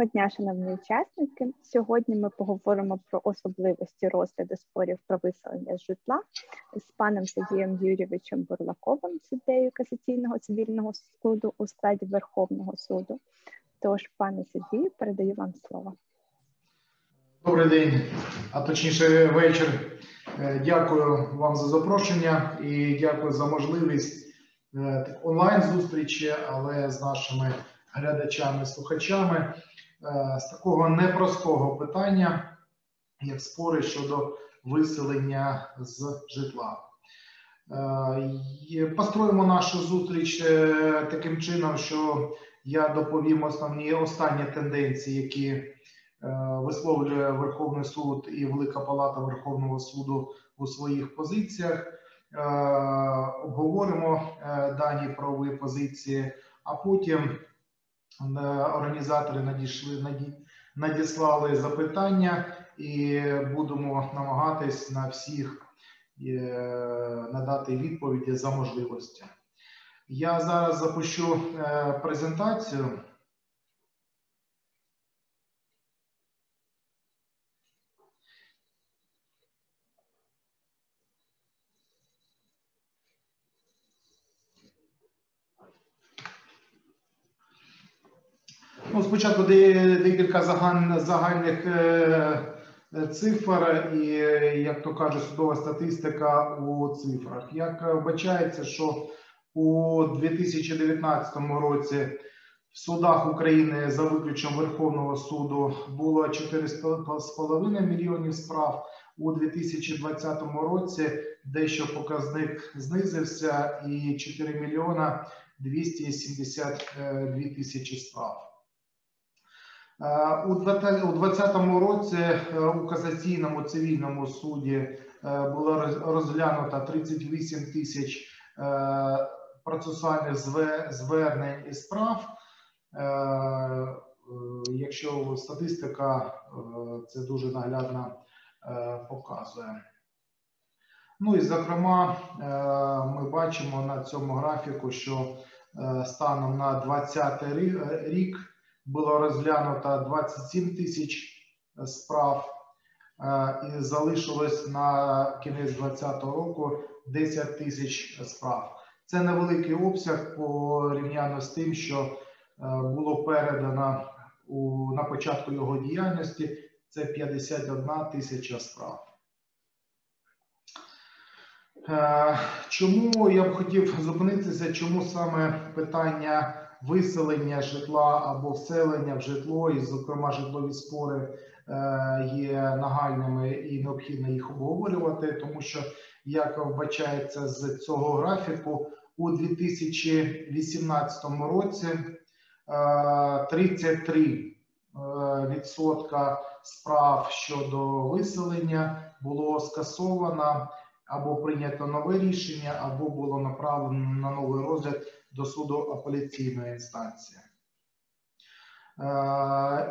Доброго дня, шановні учасники. Сьогодні ми поговоримо про особливості розгляду спорів про виселення з житла з паном Сергієм Юрійовичем Бурлаковим, суддею касаційного цивільного суду у складі Верховного суду. Тож, пане Сергію, передаю вам слово. Добрий день, а точніше вечір. Е, дякую вам за запрошення і дякую за можливість е, онлайн зустрічі, але з нашими глядачами, слухачами з такого непростого питання, як спори щодо виселення з житла. Построїмо нашу зустріч таким чином, що я доповім основні останні тенденції, які висловлює Верховний суд і Велика Палата Верховного суду у своїх позиціях. Обговоримо дані правові позиції, а потім організатори надійшли надіслали запитання, і будемо намагатись на всіх надати відповіді за можливості. Я зараз запущу презентацію. Ну, спочатку декілька загальних е, цифр, і, як то каже, судова статистика у цифрах. Як вбачається, що у 2019 році в судах України за виключенням Верховного суду було 4,5 мільйонів справ. У 2020 році дещо показник знизився і 4 мільйона 272 тисячі справ. У 2020 році у касаційному цивільному суді було розглянуто 38 тисяч процесуальних звернень і справ. Якщо статистика це дуже наглядно показує. Ну і зокрема, ми бачимо на цьому графіку, що станом на 2020 рік було розглянуто 27 тисяч справ, і залишилось на кінець 2020 року 10 тисяч справ. Це невеликий обсяг порівняно з тим, що було передано у, на початку його діяльності. Це 51 тисяча справ. Чому я б хотів зупинитися? Чому саме питання виселення житла або вселення в житло, і, зокрема, житлові спори є нагальними і необхідно їх обговорювати, тому що, як вбачається з цього графіку, у 2018 році 33 відсотка справ щодо виселення було скасовано або прийнято нове рішення, або було направлено на новий розгляд до суду апеляційної інстанції.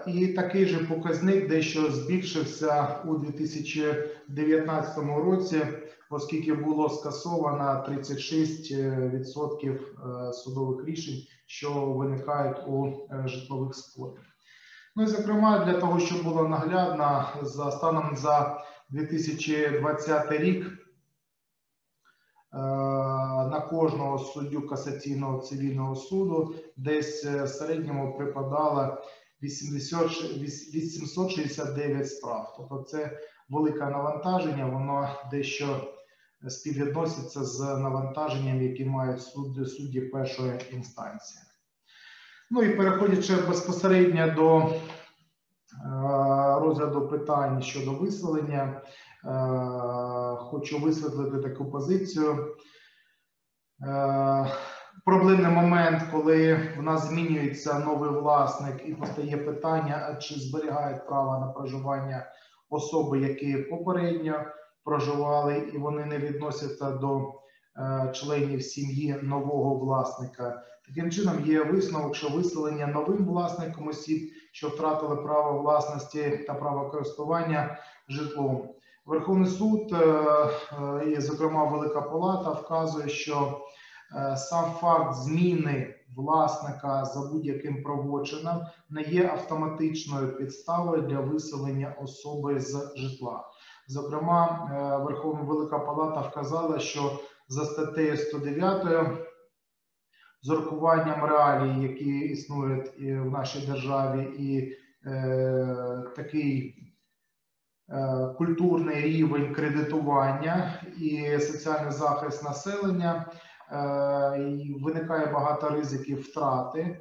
І такий же показник дещо збільшився у 2019 році, оскільки було скасовано 36% судових рішень, що виникають у житлових спорах. Ну і зокрема, для того, щоб було наглядно, за станом за 2020 рік на кожного суддю касаційного цивільного суду десь в середньому припадало 80, 869 справ. Тобто це велике навантаження, воно дещо співвідноситься з навантаженням, які мають судді, судді першої інстанції. Ну і переходячи безпосередньо до розгляду питань щодо виселення, хочу висвітлити таку позицію. Проблемний момент, коли в нас змінюється новий власник і постає питання, чи зберігають право на проживання особи, які попередньо проживали, і вони не відносяться до членів сім'ї нового власника. Таким чином є висновок, що виселення новим власником осіб, що втратили право власності та право користування житлом. Верховний суд і, зокрема, Велика Палата вказує, що Е, Сам факт зміни власника за будь-яким правочином не є автоматичною підставою для виселення особи з житла. Зокрема, е, Верховна Велика Палата вказала, що за статтею 109 з урахуванням реалій, які існують і в нашій державі, і е, такий е, культурний рівень кредитування і соціальний захист населення, е, виникає багато ризиків втрати е,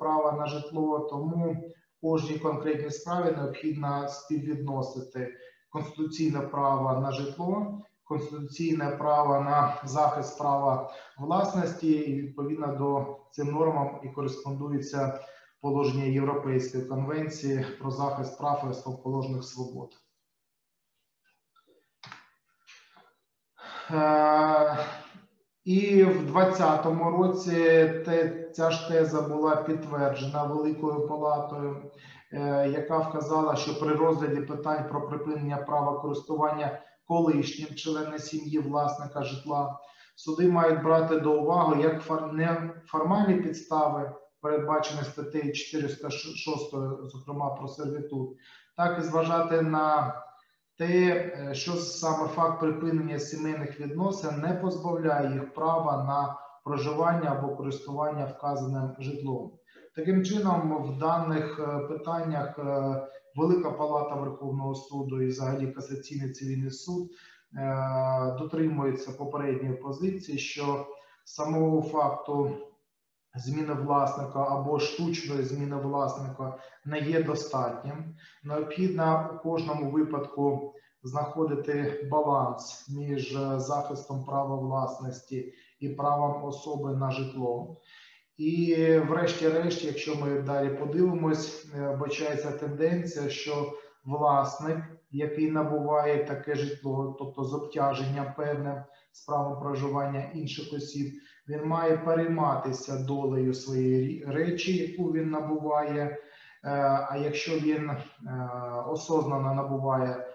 права на житло. Тому кожній конкретній справі необхідно співвідносити конституційне право на житло конституційне право на захист права власності, і відповідно до цим нормам і кореспондується положення Європейської конвенції про захист прав і основоположних свобод. І в 2020 році ця ж теза була підтверджена Великою Палатою, е, яка вказала, що при розгляді питань про припинення права користування колишнім членам сім'ї власника житла. Суди мають брати до уваги як фор- неформальні підстави, передбачені статтею 406, зокрема про сервітут, так і зважати на те, е, що саме факт припинення сімейних відносин не позбавляє їх права на проживання або користування вказаним житлом. Таким чином, в даних е, питаннях е, Велика Палата Верховного суду і взагалі касаційний цивільний суд дотримується попередньої позиції, що самого факту зміни власника або штучної зміни власника не є достатнім. Необхідно у кожному випадку знаходити баланс між е, захистом права власності і правом особи на житло. І, врешті-решт, якщо ми далі подивимось, е, бачається тенденція, що власник, який набуває таке житло, тобто з обтяженням певним з правом проживання інших осіб, він має перейматися долею своєї речі, яку він набуває. Е, А якщо він е, осознано набуває е,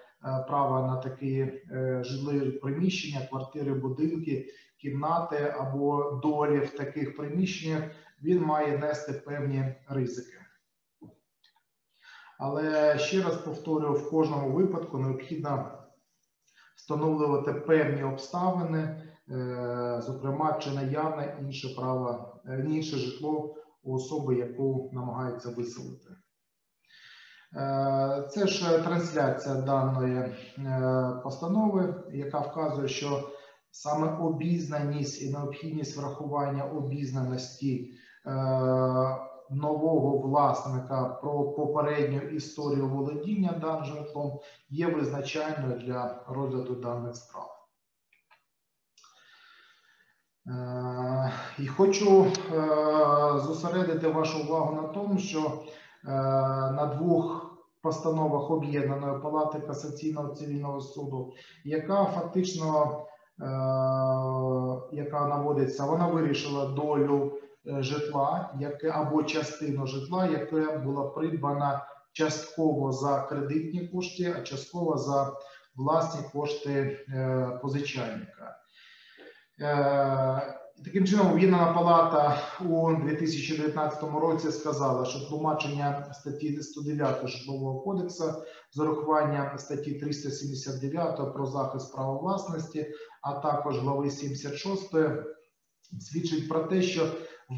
право на такі житлові приміщення, квартири, будинки, кімнати або долі в таких приміщеннях, він має нести певні ризики. Але ще раз повторюю, в кожному випадку необхідно встановлювати певні обставини, е, зокрема, чи наявне інше право, е, інше житло у особи, яку намагаються виселити. Е, Це ж трансляція даної постанови, яка вказує, що саме обізнаність і необхідність врахування обізнаності нового власника про попередню історію володіння даним житлом є визначальною для розгляду даних справ. Е, І хочу е, зосередити вашу увагу на тому, що е, на двох постановах об'єднаної палати касаційного цивільного суду, яка фактично яка наводиться, вона вирішила долю житла, яке або частину житла, яке була придбана частково за кредитні кошти, а частково за власні кошти е, позичальника. Е, Таким чином, об'єднана палата у 2019 році сказала, що тлумачення статті 109 житлового кодексу з урахуванням статті 379 про захист права власності, а також глави 76 свідчить про те, що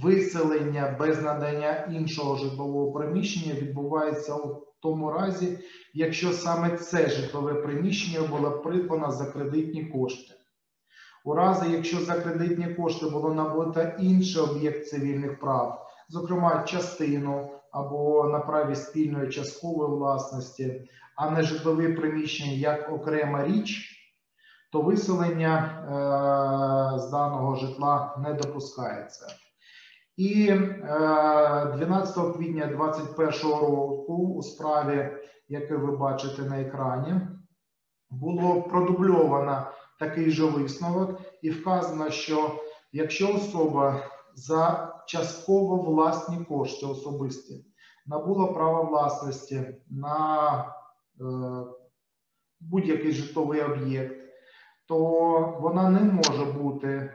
виселення без надання іншого житлового приміщення відбувається у тому разі, якщо саме це житлове приміщення було придбано за кредитні кошти. У разі, якщо за кредитні кошти було набуто інший об'єкт цивільних прав, зокрема частину або на праві спільної часткової власності, а не житлові приміщення як окрема річ, то виселення е, з даного житла не допускається. І е, 12 квітня 2021 року у справі, яку ви бачите на екрані, було продубльовано такий же висновок, і вказано, що якщо особа за частково власні кошти особисті набула право власності на е, будь-який житловий об'єкт, то вона не може бути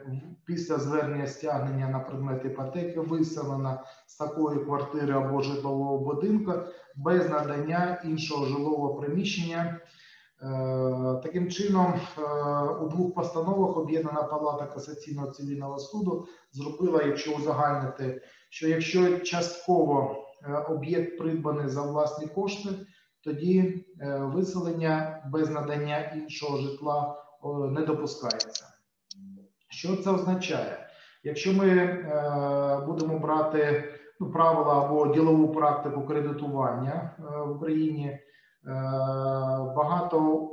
після звернення стягнення на предмет іпотеки виселена з такої квартири або житлового будинку без надання іншого жилого приміщення. Е, Таким чином, е, у двох постановах об'єднана палата касаційного цивільного суду зробила, якщо узагальнити, що якщо частково е, об'єкт придбаний за власні кошти, тоді виселення без надання іншого житла не допускається. Що це означає? Якщо ми е, будемо брати ну, правила або ділову практику кредитування е, в Україні, е, багато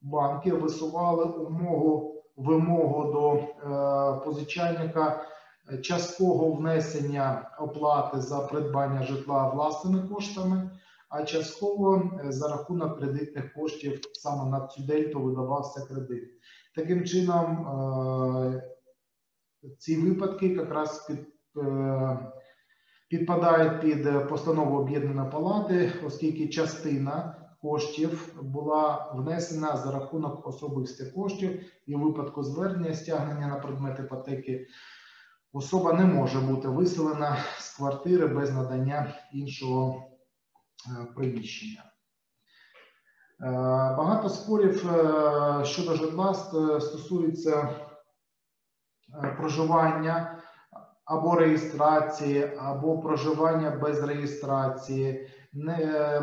банків висували умову вимогу до е, позичальника часткового внесення оплати за придбання житла власними коштами, а частково е, за рахунок кредитних коштів саме на цю дельту видавався кредит. Таким чином, е, ці випадки якраз під, е, підпадають під постанову об'єднаної палати, оскільки частина коштів була внесена за рахунок особистих коштів, і в випадку звернення стягнення на предмет іпотеки особа не може бути виселена з квартири без надання іншого е, приміщення. Е, Багато спорів е, щодо житла е, проживання або реєстрації, або проживання без реєстрації,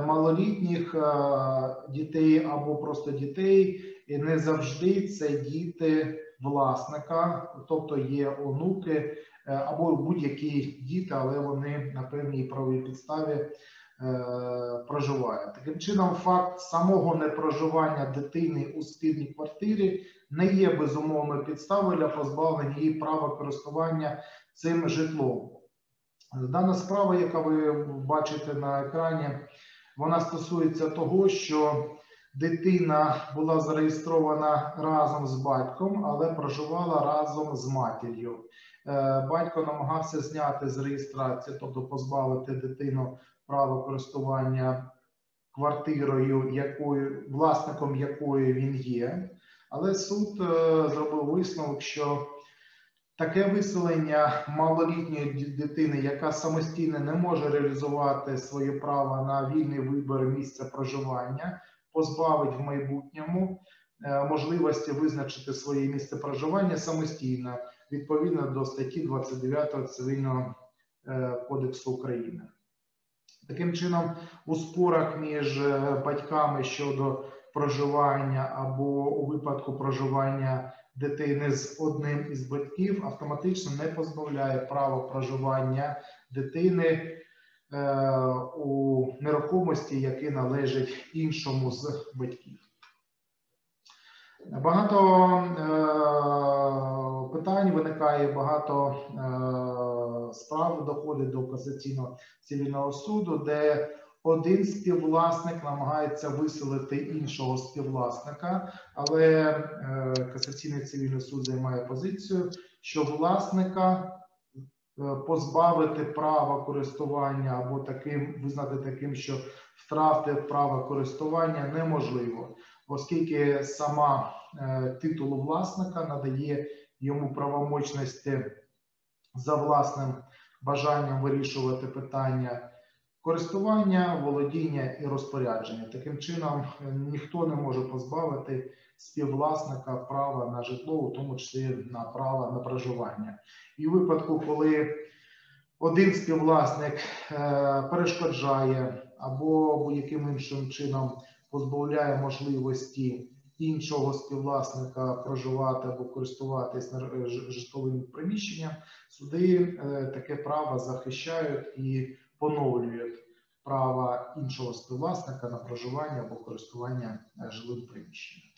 малолітніх дітей або просто дітей, і не завжди це діти власника, тобто є онуки або будь-які діти, але вони на певній правовій підставі е, проживають. Таким чином, факт самого непроживання дитини у спільній квартирі не є безумовною підставою для позбавлення її права користування цим житлом. Дана справа, яка ви бачите на екрані, вона стосується того, що дитина була зареєстрована разом з батьком, але проживала разом з матір'ю. Е, Батько намагався зняти з реєстрації, тобто позбавити дитину права користування квартирою, якою власником якої він є. Але суд е, зробив висновок, що таке виселення малолітньої дитини, яка самостійно не може реалізувати своє право на вільний вибір місця проживання, позбавить в майбутньому е, можливості визначити своє місце проживання самостійно відповідно до статті 29 Цивільного е, кодексу України. Таким чином, у спорах між е, батьками щодо проживання або у випадку проживання дитини з одним із батьків автоматично не позбавляє права проживання дитини е, у нерухомості, яке належить іншому з батьків. Багато е, питань виникає, багато е, справ доходить до касаційного цивільного суду, де один співвласник намагається виселити іншого співвласника, але е, касаційний цивільний суд займає позицію, що власника е, позбавити права користування або таким визнати таким, що втратив право користування неможливо, оскільки сама е, титулу власника надає йому правомочності за власним бажанням вирішувати питання користування, володіння і розпорядження. Таким чином, ніхто не може позбавити співвласника права на житло, у тому числі на право на проживання. І в випадку, коли один співвласник е, перешкоджає або будь-яким іншим чином позбавляє можливості іншого співвласника проживати або користуватись житловим приміщенням, суди е, таке право захищають і поновлюють право іншого співвласника на проживання або користування е, жилим приміщенням.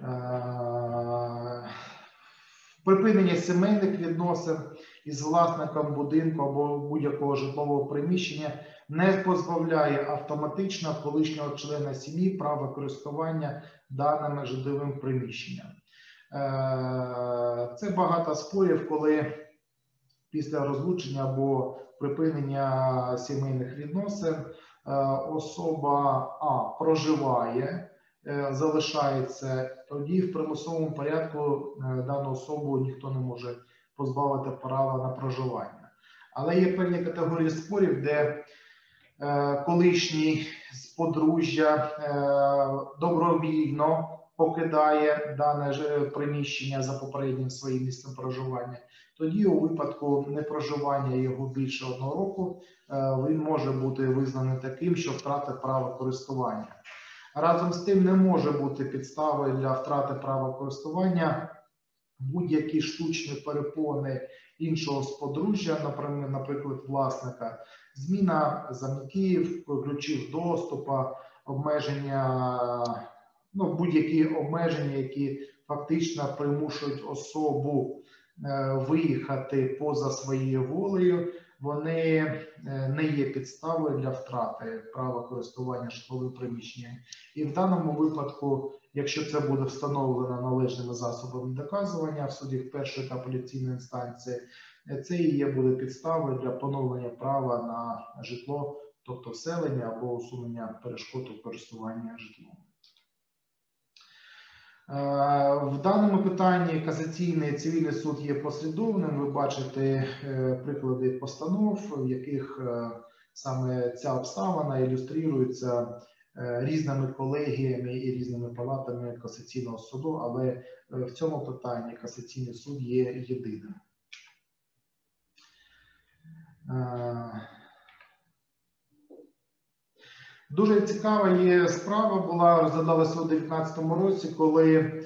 Е, Припинення сімейних відносин із власником будинку або будь-якого житлового приміщення не позбавляє автоматично колишнього члена сім'ї права користування даними житловим приміщенням. Е, Це багато спорів, коли після розлучення або припинення сімейних відносин е, особа А проживає, е, залишається тоді в примусовому порядку дану особу ніхто не може позбавити права на проживання. Але є певні категорії спорів, де е, колишній з подружжя е, добровільно покидає дане ж приміщення за попереднім своїм місцем проживання. Тоді, у випадку непроживання його більше одного року, е, він може бути визнаний таким, що втратить право користування. Разом з тим, не може бути підставою для втрати права користування будь-які штучні перепони іншого сподружжя, наприклад, власника, зміна замків, ключів доступу, обмеження, ну будь-які обмеження, які фактично примушують особу е, виїхати поза своєю волею, вони е, не є підставою для втрати права користування житловим приміщенням. І в даному випадку, якщо це буде встановлено належними засобами доказування в суді першої та апеляційної інстанції, е, це і є буде підставою для поновлення права на житло, тобто вселення або усунення перешкод у користуванні житлом. Е, В даному питанні касаційний цивільний суд є послідовним. Ви бачите е, приклади постанов, в яких е, саме ця обставина ілюструється різними колегіями і різними палатами касаційного суду, але в цьому питанні касаційний суд є єдиним. Дуже цікава є справа була розглядалася у 2019 році, коли е,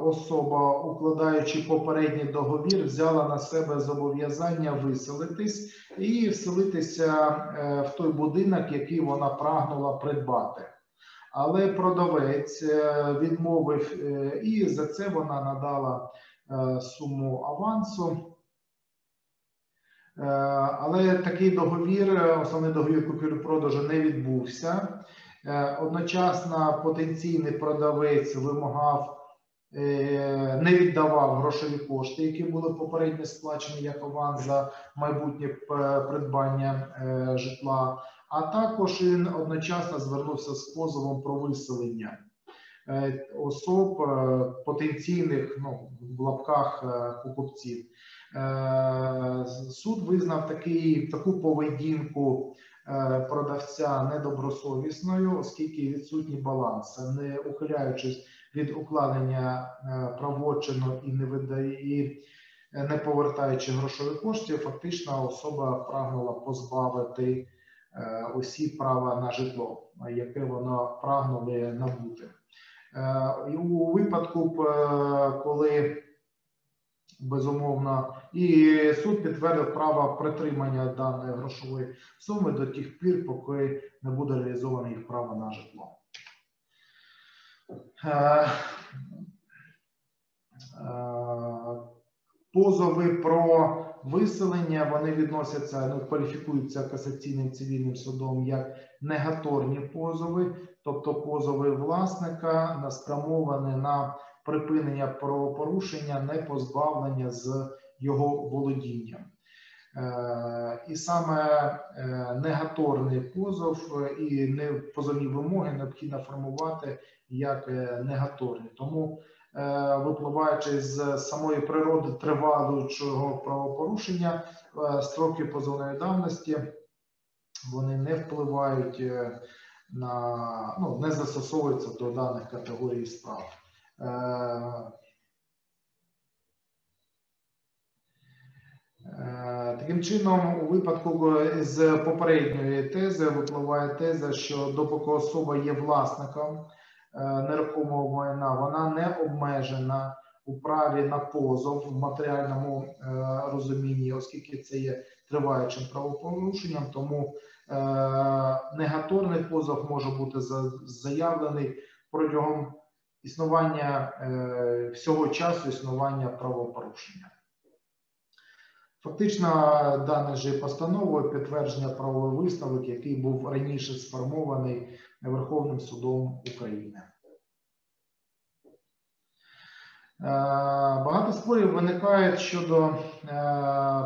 особа, укладаючи попередній договір, взяла на себе зобов'язання виселитись і вселитися е, в той будинок, який вона прагнула придбати. Але продавець е, відмовив, і за це вона надала суму авансу. Е, але такий договір, основний договір купівлі-продажу не відбувся. Е, одночасно потенційний продавець вимагав, е, не віддавав грошові кошти, які були попередньо сплачені як аванс за майбутнє придбання житла. А також він одночасно звернувся з позовом про виселення особ потенційних ну, в лапках покупців. Е, суд визнав такий, таку поведінку е, продавця недобросовісною, оскільки відсутній баланс, не ухиляючись від укладення е, правочину і не видає, не повертаючи грошові коштів, фактично особа прагнула позбавити осіб права на житло, яке воно прагнули набути. І у випадку, коли безумовно, і суд підтвердив право притримання даної грошової суми до тих пір, поки не буде реалізоване їх право на житло. Е, е, позови про виселення вони відносяться, ну, кваліфікуються касаційним цивільним судом як негаторні позови, тобто позови власника спрямовані на припинення правопорушення, не позбавлення з його володінням. Е, і саме е, негаторний позов і не позовні вимоги необхідно формувати як е, негаторні. Тому, випливаючи з самої природи тривалого правопорушення, строки позовної давності вони не впливають на ну, не застосовуються до даних категорій справ. Е, е, таким чином, у випадку з попередньої тези випливає теза, що допоки особа є власником е, нерухомого майна, вона не обмежена у праві на позов в матеріальному розумінні, оскільки це є триваючим правопорушенням, тому негаторний позов може бути заявлений протягом існування е, всього часу існування правопорушення. Фактично, дане ж постановою підтвердження правовий висновок, який був раніше сформований Верховним судом України. Е, багато спорів виникають щодо е,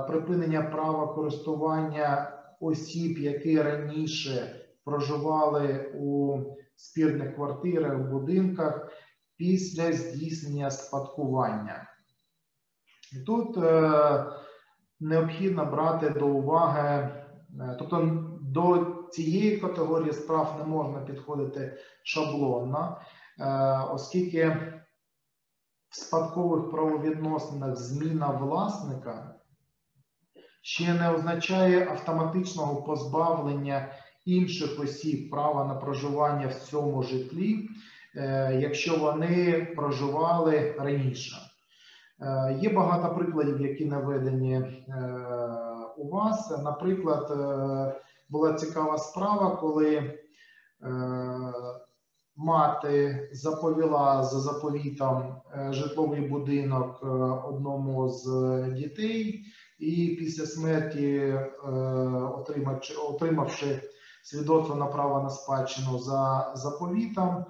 припинення права користування осіб, які раніше проживали у спірних квартирах, будинках, після здійснення спадкування. Тут е, необхідно брати до уваги, е, тобто до цієї категорії справ не можна підходити шаблонно, е, оскільки в спадкових правовідносинах зміна власника ще не означає автоматичного позбавлення інших осіб права на проживання в цьому житлі, якщо вони проживали раніше. Е, Є багато прикладів, які наведені е, у вас. Наприклад, е, була цікава справа, коли е, мати заповіла за заповітом е, житловий будинок е, одному з дітей, і після смерті, е, отримавши, свідоцтво на право на спадщину за заповітом, е,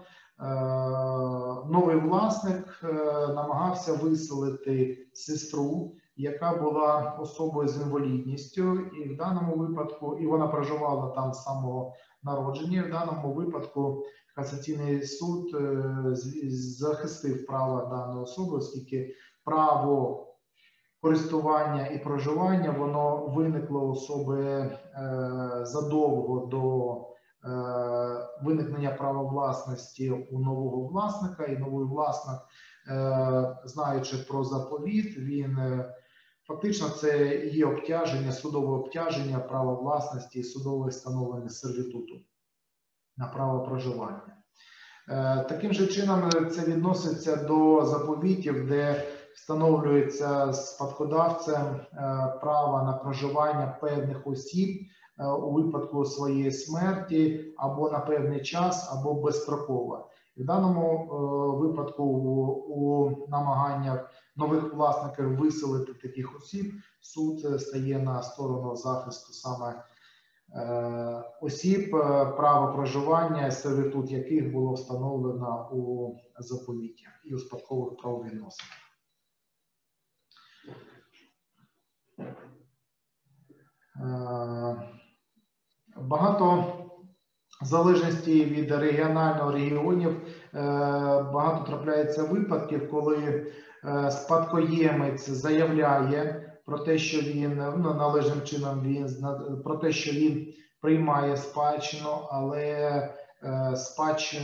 новий власник е, намагався виселити сестру, яка була особою з інвалідністю, і в даному випадку, і вона проживала там з самого народження. В даному випадку касаційний суд е, захистив право даної особи, оскільки право користування і проживання воно виникло особи е, задовго до е, виникнення права власності у нового власника, і новий власник, е, знаючи про заповіт, він е, фактично це є обтяження, судове обтяження права власності і судове встановлення сервітуту на право проживання. Е, Таким же чином е, це відноситься до заповітів, де встановлюється спадкодавцем е, право на проживання певних осіб е, у випадку своєї смерті або на певний час, або безстроково. В даному е, випадку у, намаганнях нових власників виселити таких осіб суд е, стає на сторону захисту саме е, осіб, е, право проживання, сервітут яких було встановлено у заповіті і у спадкових правовідносинах. Е, Багато залежності від регіонального регіонів е, багато трапляється випадків, коли е, спадкоємець заявляє про те, що він ну, належним чином він про те, що він приймає спадщину, але е, спадщ...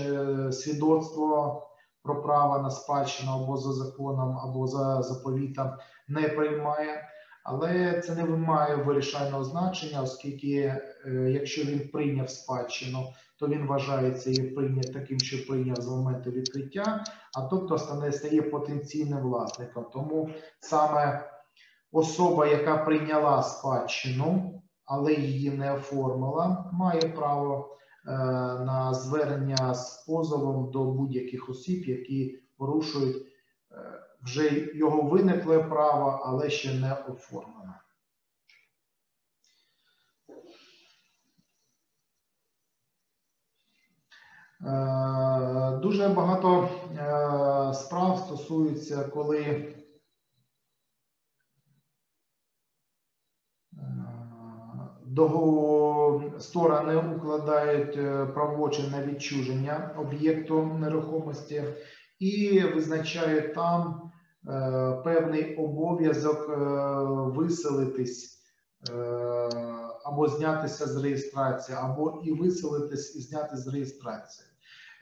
свідоцтво про право на спадщину або за законом, або за заповітом не приймає. Але це не має вирішального значення, оскільки е, якщо він прийняв спадщину, то він вважається і прийняв таким, що прийняв з моменту відкриття, а тобто стане стає потенційним власником. Тому саме особа, яка прийняла спадщину, але її не оформила, має право е, на звернення з позовом до будь-яких осіб, які порушують вже його виникле право, але ще не оформлене. Дуже багато е, справ стосуються, коли е, сторони укладають е, на відчуження об'єкту нерухомості і визначають там певний обов'язок е, виселитись е, або знятися з реєстрації, або і виселитись і зняти з реєстрації.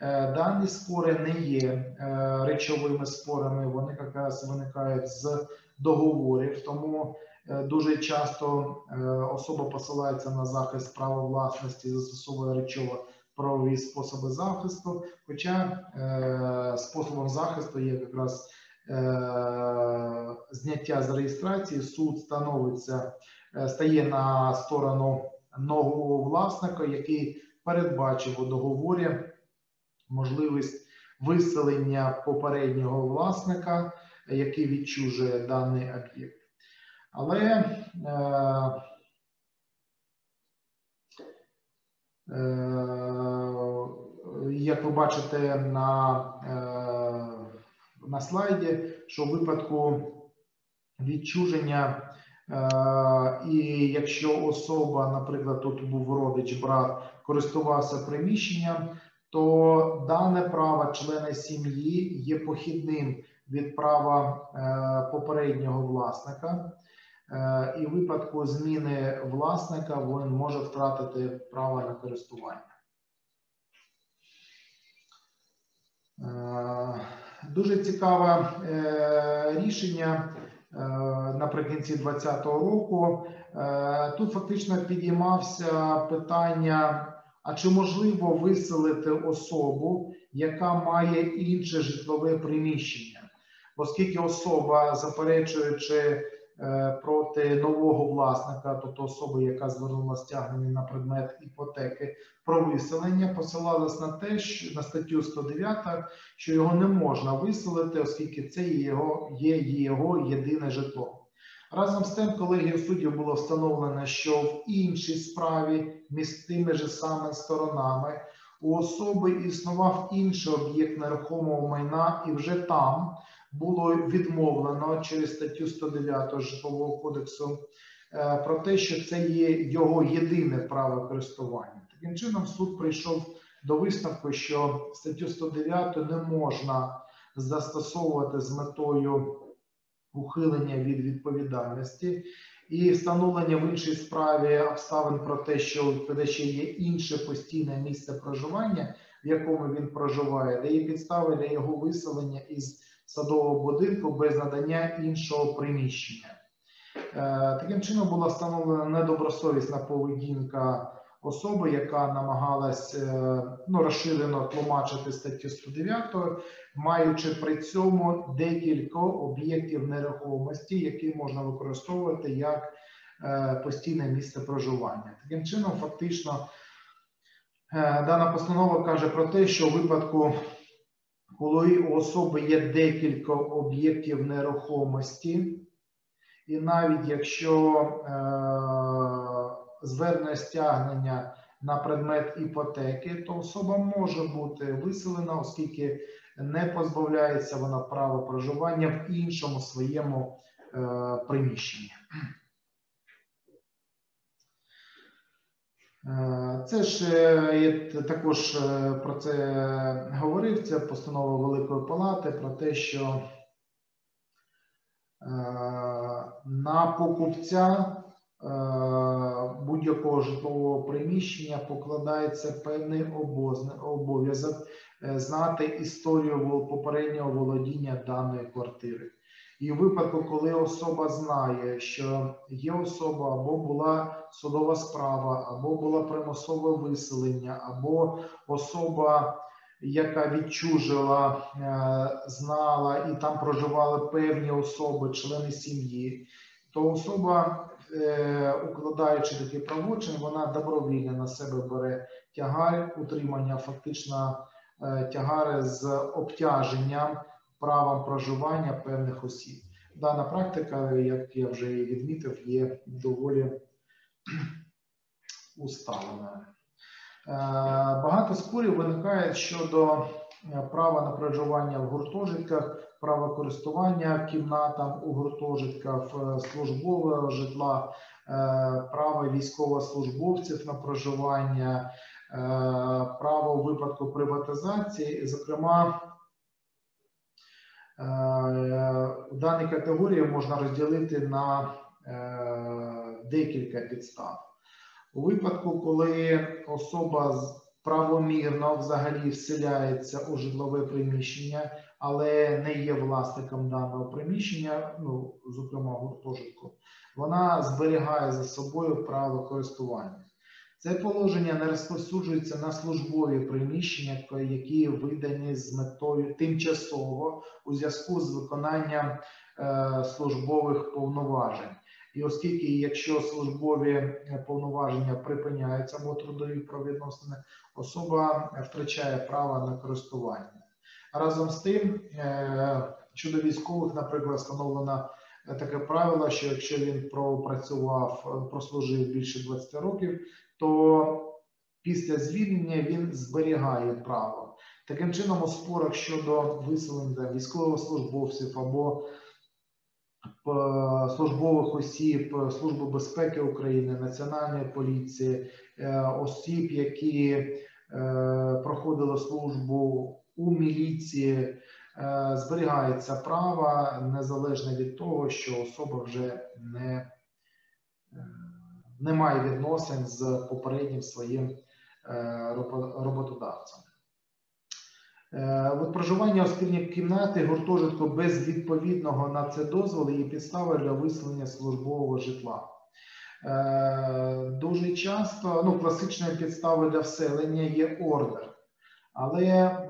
Е, Дані спори не є е, речовими спорами, вони якраз виникають з договорів, тому е, дуже часто е, особа посилається на захист права власності, застосовує речово правові способи захисту. Хоча е, способом захисту є якраз е, зняття з реєстрації, суд становиться, е, стає на сторону нового власника, який передбачив у договорі можливість виселення попереднього власника, який відчужує даний об'єкт. Але е, Е, Як ви бачите на, е, на слайді, що в випадку відчуження, е, і якщо особа, наприклад, тут був родич, брат, користувався приміщенням, то дане право члена сім'ї є похідним від права е, попереднього власника. Е, І в випадку зміни власника він може втратити право на користування. Дуже цікаве е, рішення е, наприкінці 2020 року. Е, Тут фактично підіймався питання: а чи можливо виселити особу, яка має інше житлове приміщення, оскільки особа, заперечуючи проти нового власника, тобто особи, яка звернула стягнення на предмет іпотеки, про виселення, посилалась на те, що на статтю 109, що його не можна виселити, оскільки це є його, є його єдине житло. Разом з тим, колегією суддів було встановлено, що в іншій справі між тими ж самими сторонами у особи існував інший об'єкт нерухомого майна, і вже там було відмовлено через статтю 109 Житлового кодексу е, про те, що це є його єдине право користування. Таким чином, суд прийшов до висновку, що статтю 109 не можна застосовувати з метою ухилення від відповідальності і встановлення в іншій справі обставин про те, що у відповідача є інше постійне місце проживання, в якому він проживає, де є підстави для його виселення із садового будинку без надання іншого приміщення. Е, Таким чином була встановлена недобросовісна поведінка особи, яка намагалась е, ну, розширено тлумачити статтю 109, маючи при цьому декілька об'єктів нерухомості, які можна використовувати як е, постійне місце проживання. Таким чином, фактично, дана постанова каже про те, що у випадку, коли у особи є декілька об'єктів нерухомості, і навіть якщо е, звернення стягнення на предмет іпотеки, то особа може бути виселена, оскільки не позбавляється вона права проживання в іншому своєму е, приміщенні. Це ж е, я також е, про це говорив. Це постанова Великої Палати про те, що е, на покупця е, будь-якого житлового приміщення покладається певний обов'язок е, знати історію попереднього володіння даної квартири. І у випадку, коли особа знає, що є особа або була судова справа, або було примусове виселення, або особа, яка відчужила, е, знала і там проживали певні особи, члени сім'ї, то особа, е, укладаючи такий правочин, вона добровільно на себе бере тягар утримання, фактично е, тягари з обтяженням правом проживання певних осіб. Дана практика, як я вже і відмітив, є доволі усталеною. Е, Багато спорів виникає щодо е, права на проживання в гуртожитках, права користування кімнатам у гуртожитках, е, службового житла, права військовослужбовців на проживання, право у випадку приватизації, зокрема. Е, В даній категорії можна розділити на е, декілька підстав. У випадку, коли особа правомірно взагалі вселяється у житлове приміщення, але не є власником даного приміщення, ну, зокрема гуртожитку, вона зберігає за собою право користування. Це положення не розповсюджується на службові приміщення, які видані з метою тимчасово у зв'язку з виконанням е, службових повноважень. І оскільки, якщо службові е, повноваження припиняються або трудові правовідносини, особа втрачає право на користування. Разом з тим, е, щодо військових, наприклад, встановлено е, таке правило, що якщо він пропрацював, прослужив більше 20 років, то після звільнення він зберігає право. Таким чином, у спорах щодо виселення військовослужбовців або е, службових осіб е, Служби безпеки України, Національної поліції, е, осіб, які проходило службу у міліції, зберігається право незалежно від того, що особа вже не, не має відносин з попереднім своїм роботодавцем. От проживання у спільній кімнаті гуртожитку без відповідного на це дозволу є підставою для виселення службового житла. Е, дуже часто ну, класичною підставою для вселення є ордер. Але е,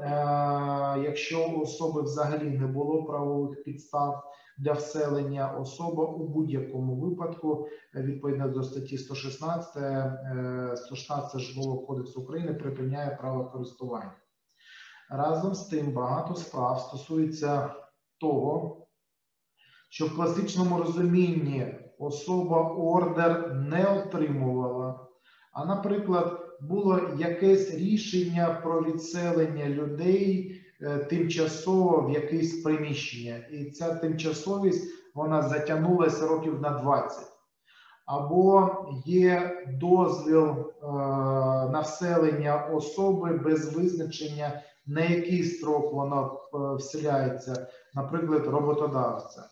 якщо у особи взагалі не було правових підстав для вселення, особа у будь-якому випадку, відповідно до статті 116 е, 116 Житлового кодексу України, припиняє право користування. Разом з тим, багато справ стосується того, що в класичному розумінні особа ордер не отримувала, а, наприклад, було якесь рішення про відселення людей е, тимчасово в якесь приміщення, і ця тимчасовість вона затягнулася років на 20. Або є дозвіл е, на вселення особи без визначення, на який строк вона е, вселяється, наприклад, роботодавця.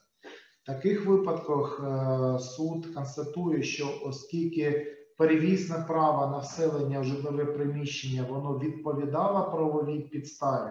В таких випадках е, суд констатує, що оскільки перевісне право на вселення в житлове приміщення воно відповідало правовій підставі,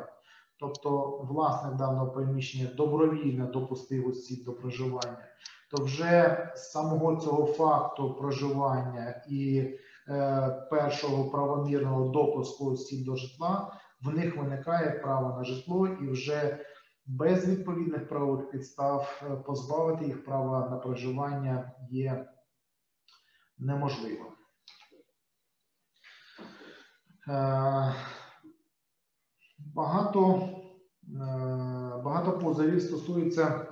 тобто власник даного приміщення добровільно допустив осіб до проживання, то вже з самого цього факту проживання і е, першого правомірного допуску осіб до житла в них виникає право на житло і вже без відповідних правових підстав е, позбавити їх права на проживання є неможливо. Е, багато е, багато позовів стосується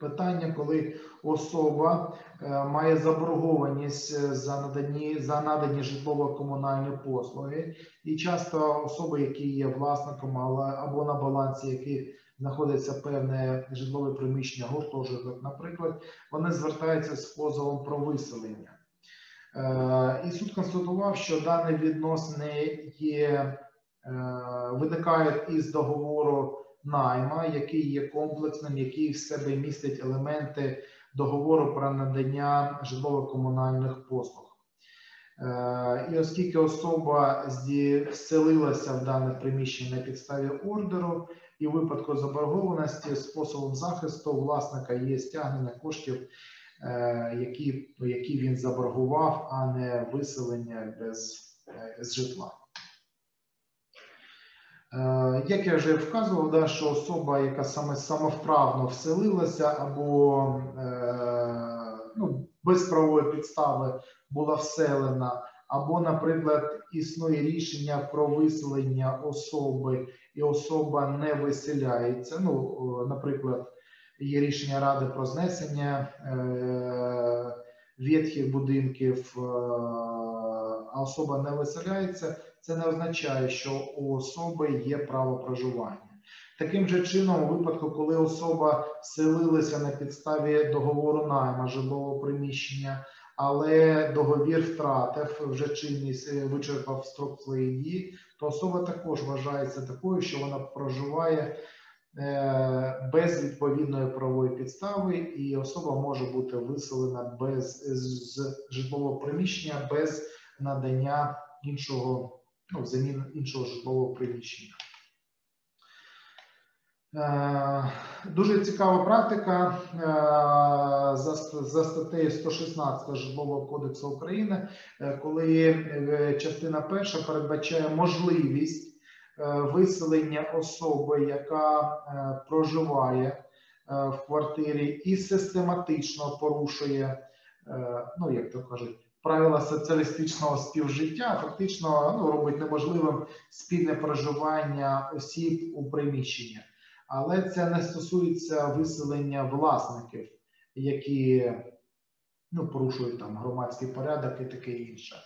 питання, коли особа має заборгованість за надані за надані житлово-комунальні послуги, і часто особи, які є власником або на балансі яких знаходиться певне житлове приміщення, гуртожиток, наприклад, вони звертаються з позовом про виселення. Е, і суд констатував, що дані відносини є, е, виникають із договору найма, який є комплексним, який в себе містить елементи договору про надання житлово-комунальних послуг. Е, і оскільки особа вселилася в дане приміщення на підставі ордеру, і випадку заборгованості способом захисту власника є стягнення коштів, е, які які він заборгував, а не виселення без е, з житла. Е, як я вже вказував, да, що особа, яка саме самовправно вселилася або ну, без правової підстави була вселена, або, наприклад, існує рішення про виселення особи, і особа не виселяється. Ну, наприклад, є рішення ради про знесення е, ветхих будинків, е, а особа не виселяється. Це не означає, що у особи є право проживання. Таким же чином, у випадку, коли особа селилася на підставі договору найма жилого приміщення але договір втратив вже чинність, е, вичерпав строк своєї дії, то особа також вважається такою, що вона проживає е, без відповідної правової підстави, і особа може бути виселена без з житлового приміщення без надання іншого ну, замін іншого житлового приміщення. Е, дуже цікава практика е, за за статтею 116 Житлового кодексу України, е, коли частина перша передбачає можливість виселення особи, яка проживає в квартирі і систематично порушує, ну як то кажуть, правила соціалістичного співжиття, фактично ну, робить неможливим спільне проживання осіб у приміщенні але це не стосується виселення власників, які ну, порушують там громадський порядок і таке інше.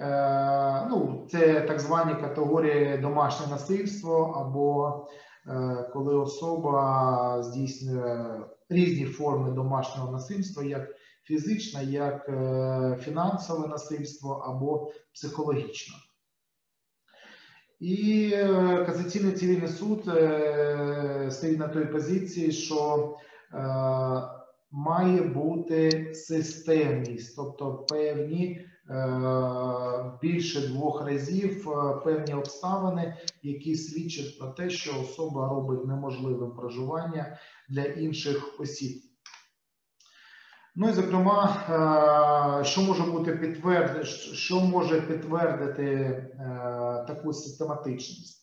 Е, ну, Це так звані категорії домашнє насильство, або е, коли особа здійснює різні форми домашнього насильства, як фізичне, як е, фінансове насильство або психологічне. І е, касаційний цивільний суд е, стоїть на той позиції, що має бути системність, тобто певні більше двох разів певні обставини, які свідчать про те, що особа робить неможливим проживання для інших осіб. Ну і зокрема, що може бути підтвердити, що може підтвердити таку систематичність?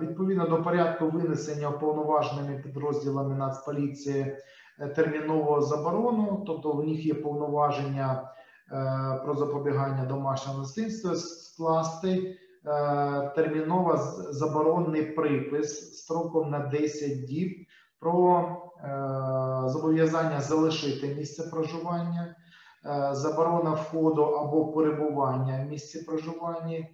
Відповідно до порядку винесення уповноваженими підрозділами Нацполіції термінового заборону, тобто в них є повноваження про запобігання домашнього насильства скласти терміново заборонний припис строком на 10 діб про зобов'язання залишити місце проживання, заборона входу або перебування в місці проживання,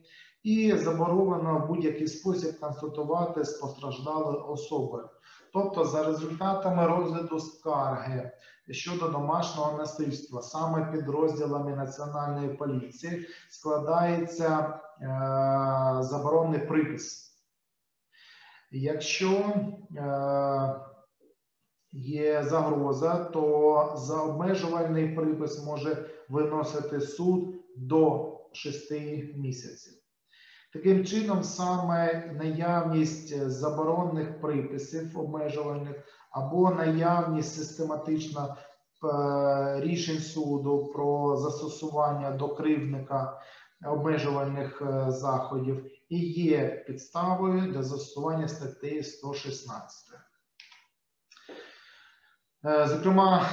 і заборонено в будь-який спосіб констатувати з постраждалої особи. Тобто, за результатами розгляду скарги щодо домашнього насильства, саме підрозділами Національної поліції складається е, заборонний припис. Якщо е, є загроза, то за обмежувальний припис може виносити суд до 6 місяців. Таким чином, саме наявність заборонних приписів обмежувальних або наявність систематично е, рішень суду про застосування до кривдника обмежувальних е, заходів і є підставою для застосування статті 116. Е, зокрема,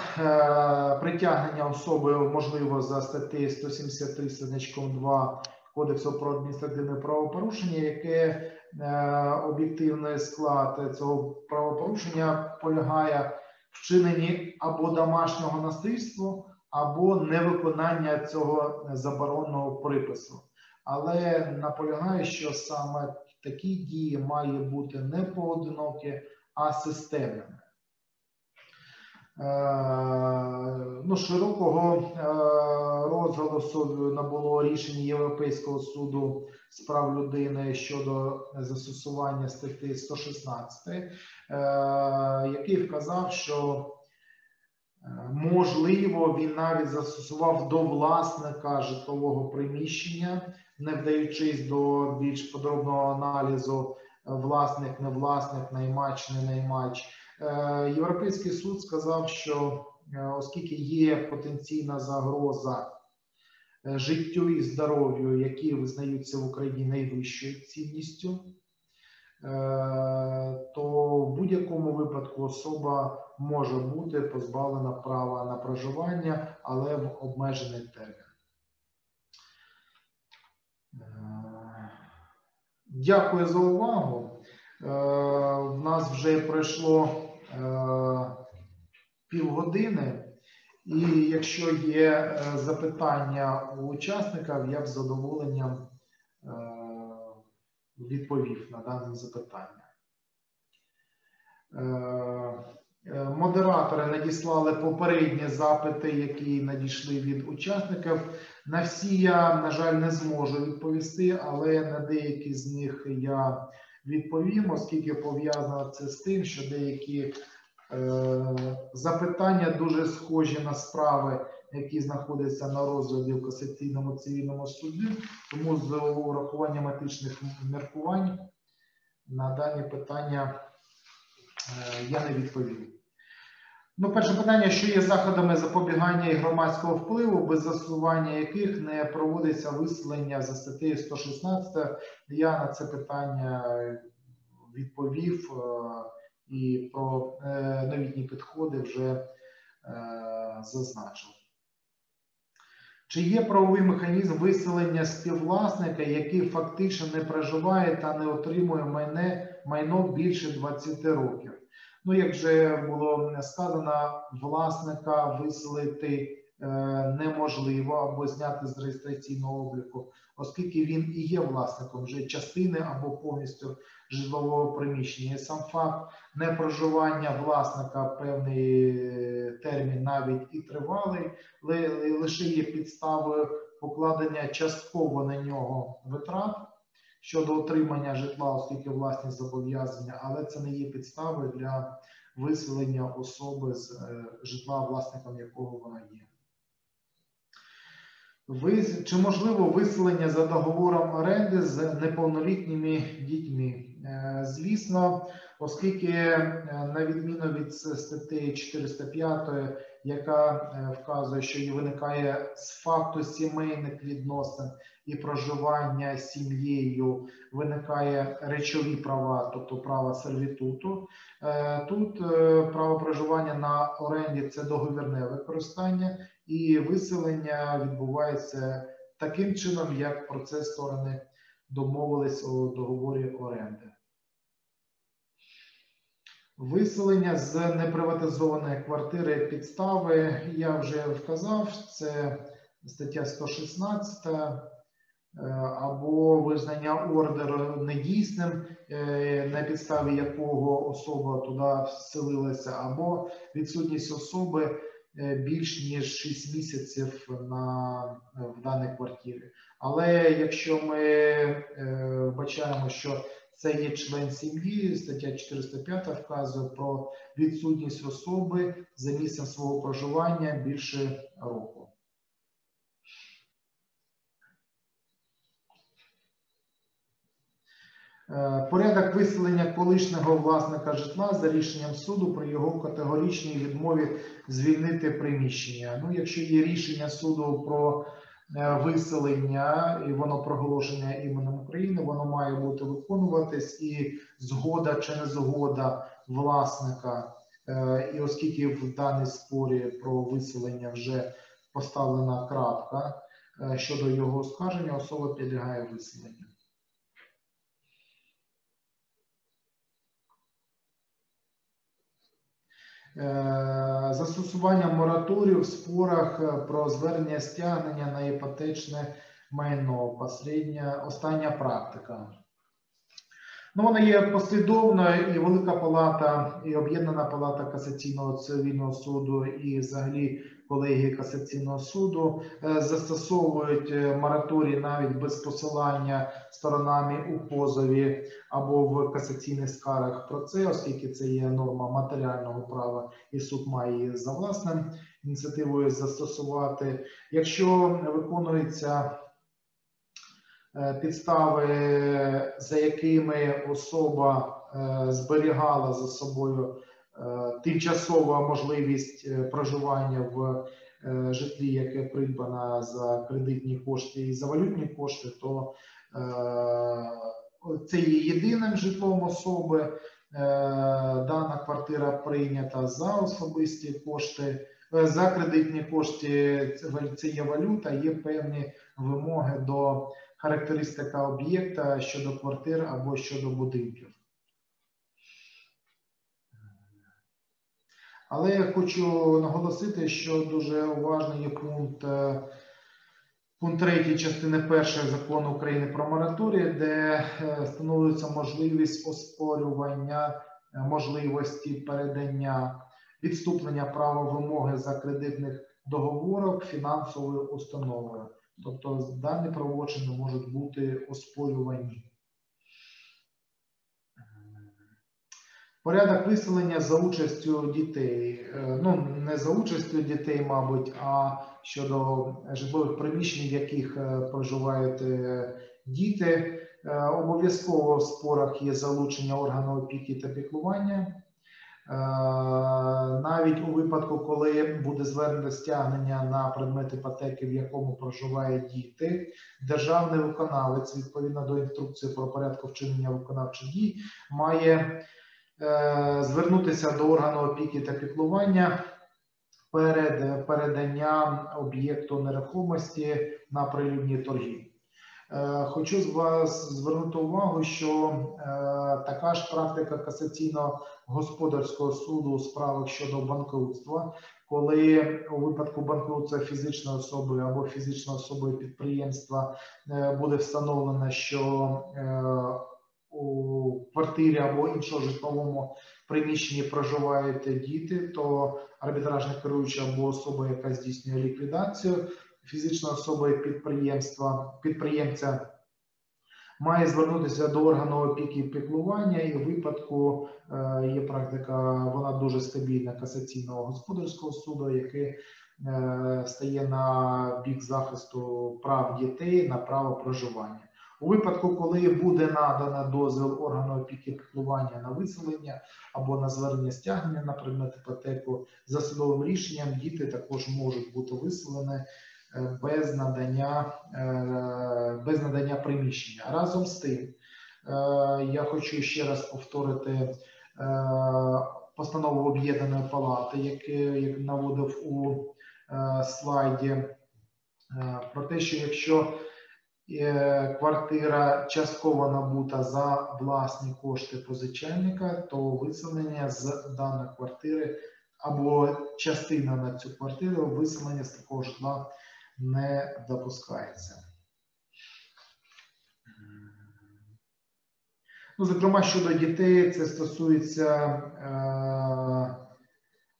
притягнення особи можливо за статтею 173 значком 2 Кодексу про адміністративне правопорушення, яке е, об'єктивний склад цього правопорушення полягає вчиненні або домашнього насильства, або невиконання цього заборонного припису. Але наполягаю, що саме такі дії має бути не поодинокі, а системними. Е, ну, широкого е, розголосу набуло рішення Європейського суду з прав людини щодо застосування статті 116, е, який вказав, що можливо він навіть застосував до власника житлового приміщення, не вдаючись до більш подробного аналізу власник, не власник, наймач, не наймач. Е, Європейський суд сказав, що е, оскільки є потенційна загроза е, життю і здоров'ю, які визнаються в Україні найвищою цінністю, то в будь-якому випадку особа може бути позбавлена права на проживання, але в обмежений термін. Дякую за увагу. У нас вже пройшло півгодини. І якщо є е, запитання у учасників, я б з задоволенням е, відповів на дане запитання. Модератори надіслали попередні запити, які надійшли від учасників. На всі я, на жаль, не зможу відповісти, але на деякі з них я відповім, оскільки пов'язано це з тим, що деякі е, запитання дуже схожі на справи, які знаходяться на розгляді в касаційному цивільному суді, тому з урахуванням етичних міркувань на дані питання е, я не відповім. Ну, перше питання, що є заходами запобігання і громадського впливу, без застосування яких не проводиться виселення за статтею 116. Я на це питання відповів е, і про е, новітні підходи вже е, зазначив. Чи є правовий механізм виселення співвласника, який фактично не проживає та не отримує майне, майно більше 20 років? Ну, як вже було сказано, власника виселити е, неможливо або зняти з реєстраційного обліку, оскільки він і є власником вже частини або повністю житлового приміщення. Сам факт непроживання власника певний термін навіть і тривалий, лише є підставою покладення частково на нього витрат щодо отримання житла, оскільки власні зобов'язання, але це не є підстави для виселення особи з е, житла, власником якого вона є. Чи можливо виселення за договором оренди з неповнолітніми дітьми? Е, Звісно, оскільки е, на відміну від статті 405, яка вказує, що і виникає з факту сімейних відносин і проживання сім'єю, виникає речові права, тобто право сервітуту. Е, Тут е, право проживання на оренді це договірне використання, і виселення відбувається таким чином, як про це сторони домовились у договорі оренди. Виселення з неприватизованої квартири підстави я вже вказав, це стаття 116 е, або визнання ордеру недійсним, е, на підставі якого особа туди вселилася, або відсутність особи е, більш ніж 6 місяців на, в даній квартирі. Але якщо ми е, що це є член сім'ї, стаття 405 вказує про відсутність особи за місцем свого проживання більше року. Е, Порядок виселення колишнього власника житла за рішенням суду при його категоричній відмові звільнити приміщення. Ну, якщо є рішення суду про е, виселення і воно проголошення іменем України, воно має бути виконуватись і згода чи не згода власника. Е, І оскільки в даній спорі про виселення вже поставлена крапка е, щодо його оскарження, особа підлягає виселенню. Застосування мораторію в спорах е, про звернення стягнення на іпотечне майно. Посередня остання практика. Ну, вона є послідовною, і Велика Палата, і Об'єднана Палата касаційного цивільного суду, і взагалі колегії касаційного суду е, застосовують е, мораторій навіть без посилання сторонами у позові або в касаційних скарах про це, оскільки це є норма матеріального права, і суд має її за власним ініціативою застосувати. Якщо виконується е, підстави, за якими особа зберігала за собою тимчасова можливість е, проживання в е, житлі, яке придбано за кредитні кошти і за валютні кошти, то е, це є єдиним житлом особи. Е, Дана квартира прийнята за особисті кошти, е, за кредитні кошти. Це є валюта, є певні вимоги до характеристика об'єкта щодо квартир або щодо будинків. Але я хочу наголосити, що дуже уважний є пункт, е, пункт 3 частини 1 закону України про мораторій, де е, встановлюється можливість оспорювання е, можливості передання відступлення права вимоги за кредитних договорок фінансовою установою. Тобто дані правочини можуть бути оспорювані. Порядок виселення за участю дітей. Е, Ну, не за участю дітей, мабуть, а щодо житлових приміщень, в яких е, проживають е, діти. Обов'язково в спорах є залучення органу опіки та піклування. Навіть у випадку, коли буде звернено стягнення на предмет іпотеки, в якому проживають діти, державний виконавець відповідно до інструкції про порядку вчинення виконавчих дій має звернутися до органу опіки та піклування перед переданням об'єкту нерухомості на прилюдні торги. Е, Хочу з вас звернути увагу, що е, така ж практика касаційного господарського суду у справах щодо банкрутства, коли у випадку банкрутства фізичної особи або фізичної особи підприємства е, буде встановлено, що е, у квартирі або іншому житловому приміщенні проживають діти, то арбітражний керуючий або особа, яка здійснює ліквідацію фізичної особи підприємства, підприємця, має звернутися до органу опіки і піклування, і в випадку е, є практика, вона дуже стабільна касаційного господарського суду, який е, стає на бік захисту прав дітей на право проживання. У випадку, коли буде надано дозвіл органу опіки піклування на виселення або на звернення стягнення на предмет іпотеку, за судовим рішенням діти також можуть бути виселені е, без надання, е, без надання приміщення. Разом з тим, е, я хочу ще раз повторити постанову об'єднаної палати, як наводив у слайді, про те, що якщо квартира частково набута за власні кошти позичальника, то виселення з даної квартири або частина на цю квартиру виселення з такого житла не допускається. Ну, зокрема, щодо дітей, це стосується е,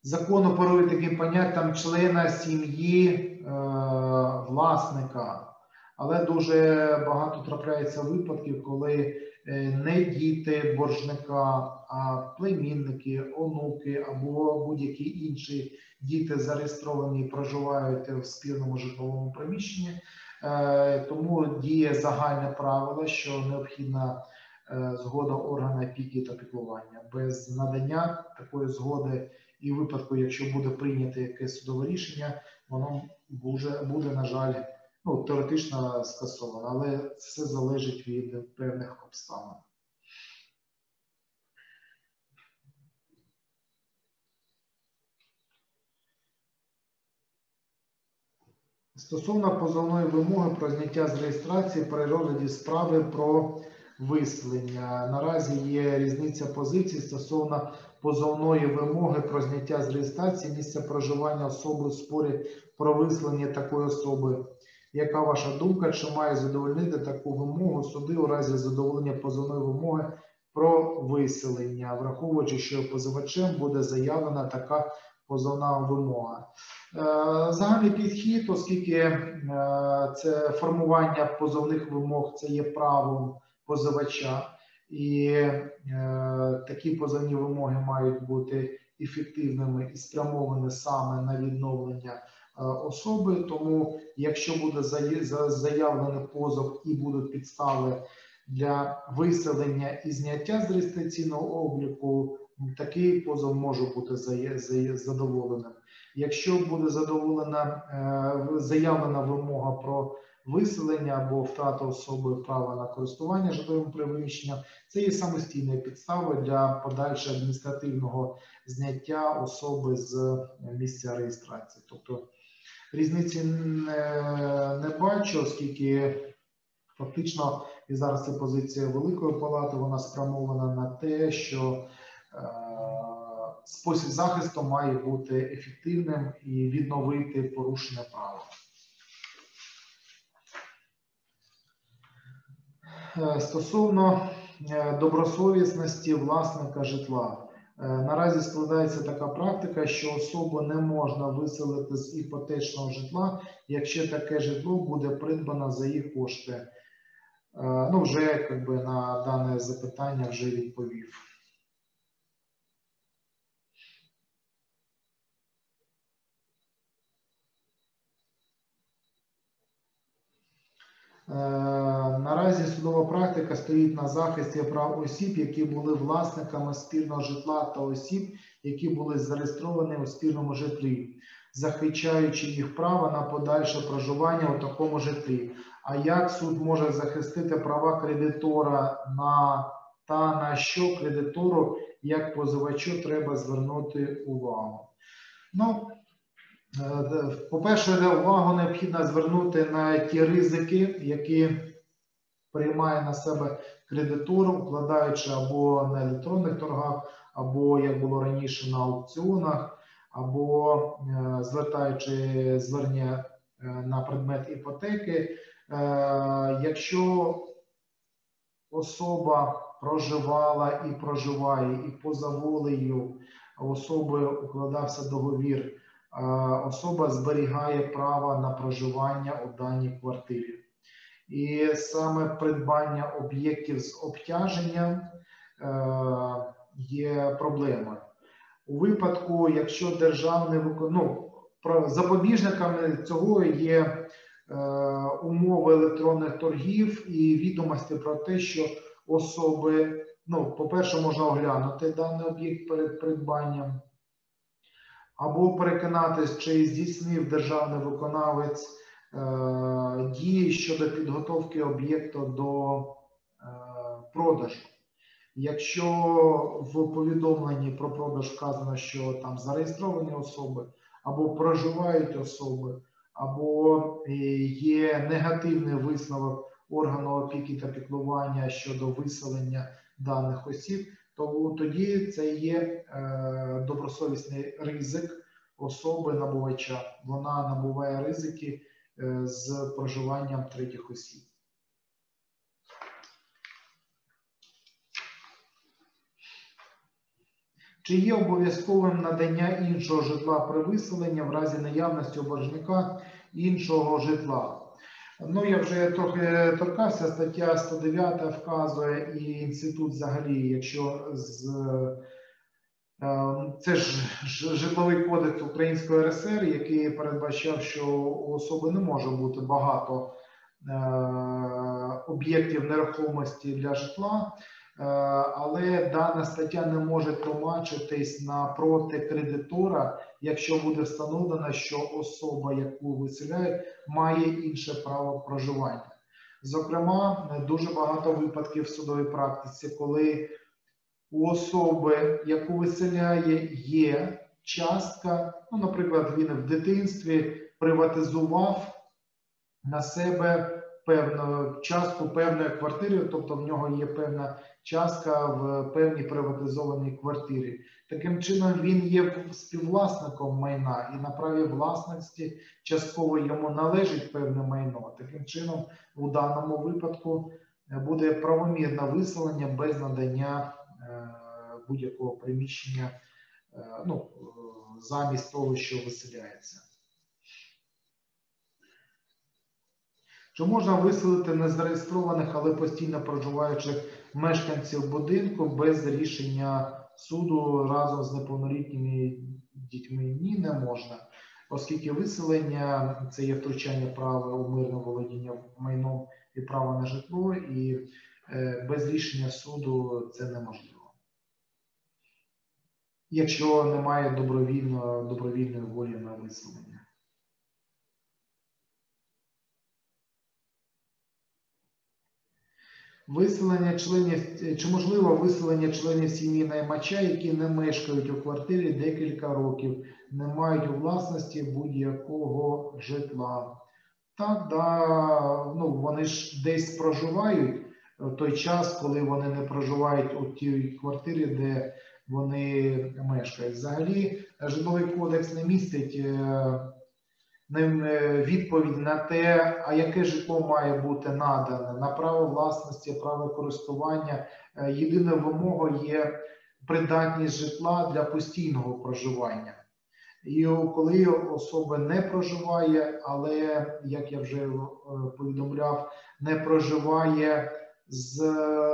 закону про таким поняттям члена сім'ї е, власника. Але дуже багато трапляється випадків, коли е, не діти боржника, а племінники, онуки або будь-які інші діти зареєстровані проживають в спільному житловому приміщенні. Е, Тому діє загальне правило, що необхідна е, згода органу опіки та піклування. Без надання такої згоди, і випадку, якщо буде прийнято якесь судове рішення, воно буде, буде на жаль, ну, теоретично скасовано, але все залежить від певних обставин. Стосовно позовної вимоги про зняття з реєстрації при розгляді справи про виселення. Наразі є різниця позицій стосовно позовної вимоги про зняття з реєстрації місця проживання особи у спорі про виселення такої особи. Яка ваша думка, чи має задовольнити таку вимогу суди у разі задоволення позовної вимоги про виселення, враховуючи, що позивачем буде заявлена така позовна вимога? Е, Загальний підхід, оскільки е, це формування позовних вимог, це є правом позивача, і е, такі позовні вимоги мають бути ефективними і спрямовані саме на відновлення особи. Тому, якщо буде зая- заявлений позов і будуть підстави для виселення і зняття з реєстраційного обліку, такий позов може бути задоволеним. Якщо буде задоволена е, заявлена вимога про виселення або втрату особи права на користування житловим приміщенням, це є самостійною підставою для подальшого адміністративного зняття особи з місця реєстрації. Тобто різниці не, бачу, оскільки фактично і зараз це позиція Великої Палати, вона спрямована на те, що е, спосіб захисту має бути ефективним і відновити порушення права. Е, Стосовно е, добросовісності власника житла. Е, Наразі складається така практика, що особу не можна виселити з іпотечного житла, якщо таке житло буде придбано за їх кошти. Е, Ну, вже якби на дане запитання вже відповів. Е, Наразі судова практика стоїть на захисті прав осіб, які були власниками спільного житла та осіб, які були зареєстровані у спільному житлі, захищаючи їх право на подальше проживання у такому житлі. А як суд може захистити права кредитора на та на що кредитору, як позивачу, треба звернути увагу? Ну, Е, По-перше, увагу необхідно звернути на ті ризики, які приймає на себе кредитор, укладаючи або на електронних торгах, або як було раніше на аукціонах, або е, звертаючи звернення е, на предмет іпотеки. Е, Якщо особа проживала і проживає, і поза волею особи укладався договір особа зберігає право на проживання у даній квартирі. І саме придбання об'єктів з обтяженням е, є проблемою. У випадку, якщо державне ну, запобіжниками цього є е, умови електронних торгів і відомості про те, що особи, ну, по-перше, можна оглянути даний об'єкт перед придбанням, або переконатись, чи здійснив державний виконавець е, дії щодо підготовки об'єкту до е, продажу. Якщо в повідомленні про продаж вказано, що там зареєстровані особи, або проживають особи, або е, є негативний висновок органу опіки та піклування щодо виселення даних осіб, то тоді це є е, добросовісний ризик особи набувача. Вона набуває ризики е, з проживанням третіх осіб. Чи є обов'язковим надання іншого житла при виселенні в разі наявності у боржника іншого житла? Ну, я вже трохи торкався, стаття 109 вказує і інститут взагалі, якщо з е, це ж житловий кодекс Української РСР, який передбачав, що у особи не може бути багато е, об'єктів нерухомості для житла, але дана стаття не може тлумачитись на проти кредитора, якщо буде встановлено, що особа, яку виселяють, має інше право проживання. Зокрема, дуже багато випадків в судовій практиці, коли у особи, яку виселяє, є частка, ну, наприклад, він в дитинстві приватизував на себе певну частку певної квартири, тобто в нього є певна частка в певній приватизованій квартирі. Таким чином він є співвласником майна і на праві власності частково йому належить певне майно. Таким чином, у даному випадку е, буде правомірне виселення без надання е, будь-якого приміщення е, ну, замість того, що виселяється. Чи можна виселити незареєстрованих, але постійно проживаючих мешканців будинку без рішення суду разом з неповнолітніми дітьми? Ні, не можна, оскільки виселення це є втручання права у мирне володіння майном і право на житло, і е, без рішення суду це неможливо. Якщо немає добровільно, добровільної волі на виселення. Виселення членів чи можливо виселення членів сім'ї наймача, які не мешкають у квартирі декілька років, не мають у власності будь-якого житла. Так, да, ну вони ж десь проживають в той час, коли вони не проживають у тій квартирі, де вони мешкають. Взагалі, житловий кодекс не містить е, е, відповідь на те, а яке житло має бути надане на право власності, право користування. Е, Єдиною вимогою є придатність житла для постійного проживання. І коли особа не проживає, але як я вже е, повідомляв, не проживає з,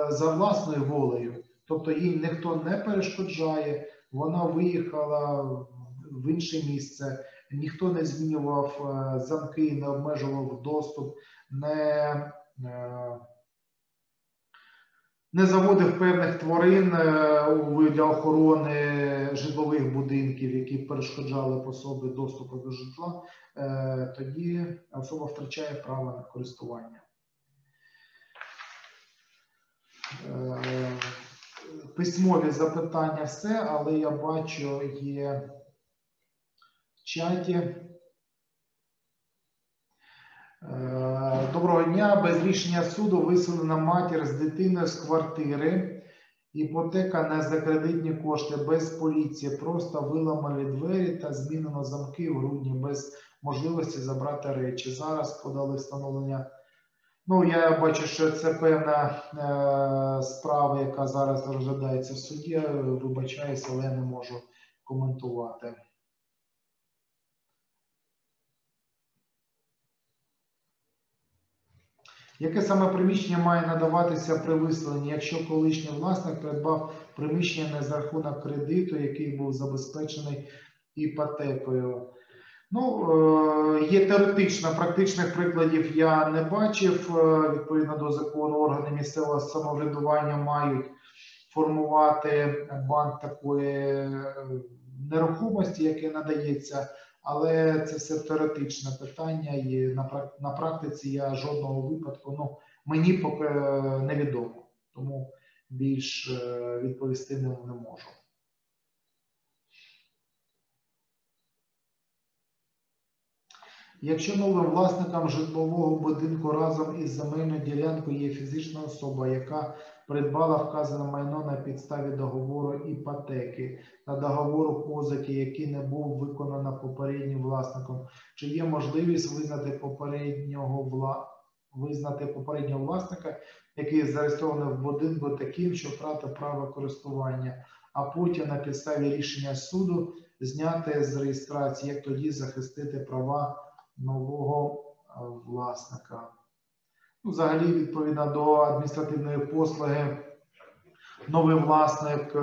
за власною волею, тобто їй ніхто не перешкоджає, вона виїхала в інше місце ніхто не змінював е, замки, не обмежував доступ, не е, не заводив певних тварин е, для охорони житлових будинків, які перешкоджали по собі доступу до житла, тоді особа втрачає право на користування. Письмові запитання все, але я бачу, є чаті. Е, доброго дня. Без рішення суду виселена матір з дитиною з квартири. Іпотека не за кредитні кошти без поліції. Просто виламали двері та змінено замки в грудні без можливості забрати речі. Зараз подали встановлення. Ну, я бачу, що це певна е, справа, яка зараз розглядається в суді. Вибачаюся, але я не можу коментувати. Яке саме приміщення має надаватися при виселенні, якщо колишній власник придбав приміщення не за рахунок кредиту, який був забезпечений іпотекою? Ну, е, є теоретично, практичних прикладів я не бачив. Е, Відповідно до закону, органи місцевого самоврядування мають формувати банк такої е, нерухомості, яке надається, але це все теоретичне питання, і на практиці я жодного випадку, ну мені поки е, невідомо, тому більш е, відповісти не, можу. Якщо новим власником житлового будинку разом із земельною ділянкою є фізична особа, яка придбала вказане майно на підставі договору іпотеки та договору позики, який не був виконано попереднім власником, чи є можливість визнати попереднього вла... визнати попереднього власника, який зареєстрований в будинку таким, що втратив право користування, а потім на підставі рішення суду зняти з реєстрації, як тоді захистити права нового власника. Взагалі, відповідно до адміністративної послуги, новий власник е,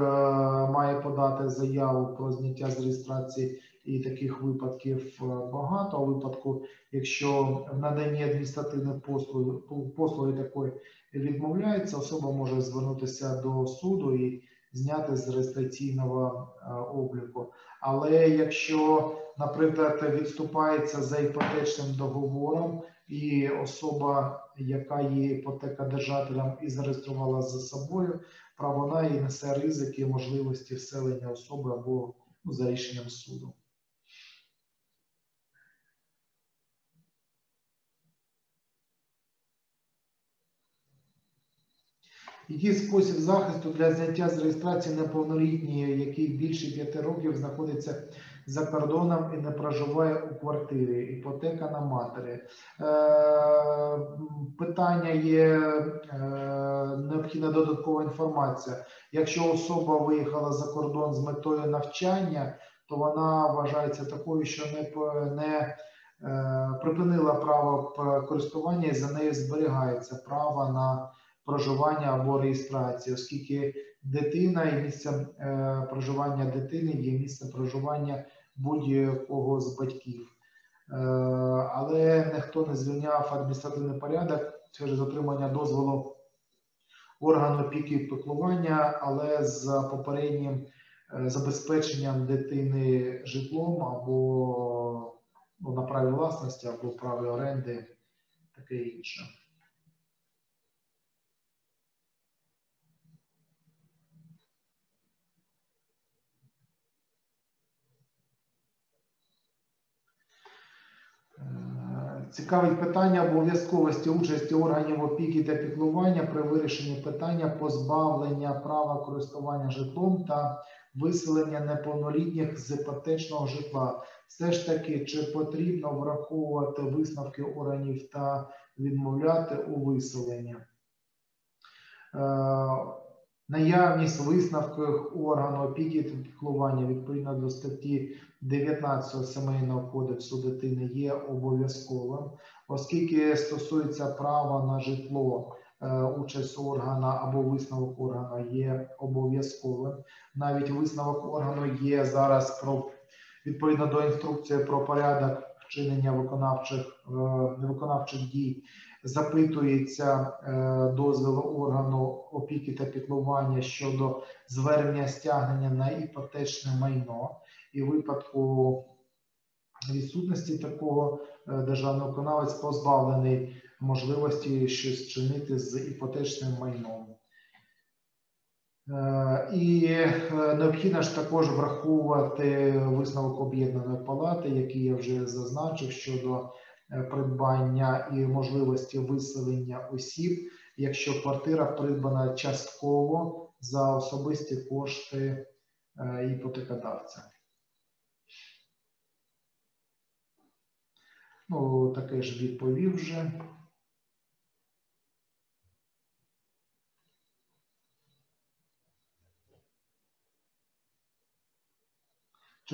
має подати заяву про зняття з реєстрації, і таких випадків е, багато. У випадку, якщо в наданні адміністративної послуги, послуги такої відмовляється, особа може звернутися до суду і зняти з реєстраційного е, обліку. Але якщо, наприклад, відступається за іпотечним договором, і особа, яка є іпотекодержателем і зареєструвала за собою, право вона і несе ризики можливості вселення особи або ну, за рішенням суду. Який спосіб захисту для зняття з реєстрації неповнолітньої, який більше 5 років знаходиться за кордоном і не проживає у квартирі, іпотека на матері. Е, питання є е, необхідна додаткова інформація. Якщо особа виїхала за кордон з метою навчання, то вона вважається такою, що не, не е, припинила право користування і за нею зберігається право на проживання або реєстрації, оскільки дитина і місце е, проживання дитини є місце проживання будь-якого з батьків. Е, але ніхто не звільняв адміністративний порядок через отримання дозволу органу опіки і піклування, але з попереднім е, забезпеченням дитини житлом або ну, на праві власності, або праві оренди, таке інше. Цікавить питання обов'язковості участі органів опіки та піклування при вирішенні питання позбавлення права користування житлом та виселення неповнолітніх з іпотечного житла. Все ж таки, чи потрібно враховувати висновки органів та відмовляти у виселенні? Наявність висновків органу опіки та піклування відповідно до статті 19 сімейного кодексу дитини є обов'язковим, оскільки стосується права на житло, е, участь органа або висновок органа є обов'язковим. Навіть висновок органу є зараз про відповідно до інструкції про порядок вчинення виконавчих е, виконавчих дій. Запитується е, дозвіл органу опіки та піклування щодо звернення стягнення на іпотечне майно і в випадку відсутності такого е, державний виконавець позбавлений можливості щось чинити з іпотечним майном. Е, і необхідно ж також враховувати висновок об'єднаної палати, який я вже зазначив щодо придбання і можливості виселення осіб, якщо квартира придбана частково за особисті кошти іпотекодавця. Ну, таке ж відповів вже.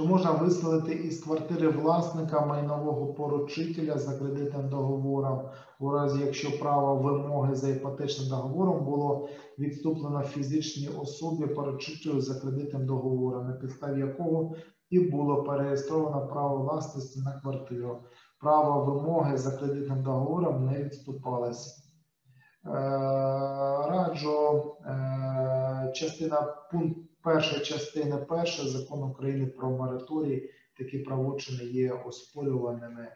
Чи можна виселити із квартири власника майнового поручителя за кредитним договором, у разі якщо право вимоги за іпотечним договором було відступлено фізичній особі поручителю за кредитним договором, на підставі якого і було переєстровано право власності на квартиру. Право вимоги за кредитним договором не відступалось. Е, Раджу е, частина пункт перша частина перша закону України про мораторій. Такі правочини є оспорюваними. Е,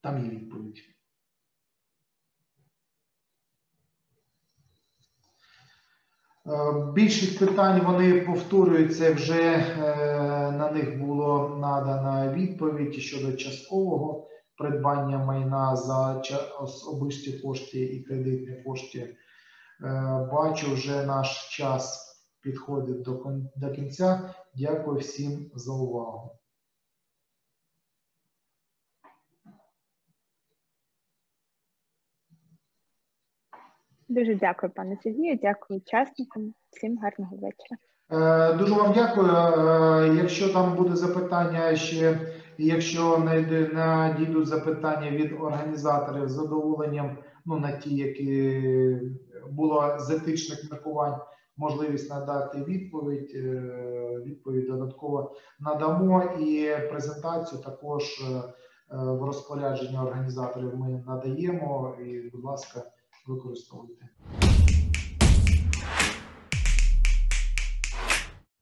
Там є відповідь. Е, Більшість питань вони повторюються вже е, на них було надана відповідь щодо часткового придбання майна за особисті кошти і кредитні кошти. Е, Бачу, вже наш час підходить до, кон- до кінця. Дякую всім за увагу. Дуже дякую, пане Сергію. Дякую учасникам. Всім гарного вечора. Е, Дуже вам дякую. Е, Якщо там буде запитання ще, якщо надійдуть запитання від організаторів з задоволенням, ну на ті, які було з етичних міркувань, можливість надати відповідь, е, відповідь додатково надамо і презентацію також е, в розпорядженні організаторів ми надаємо. І, будь ласка, використовуйте.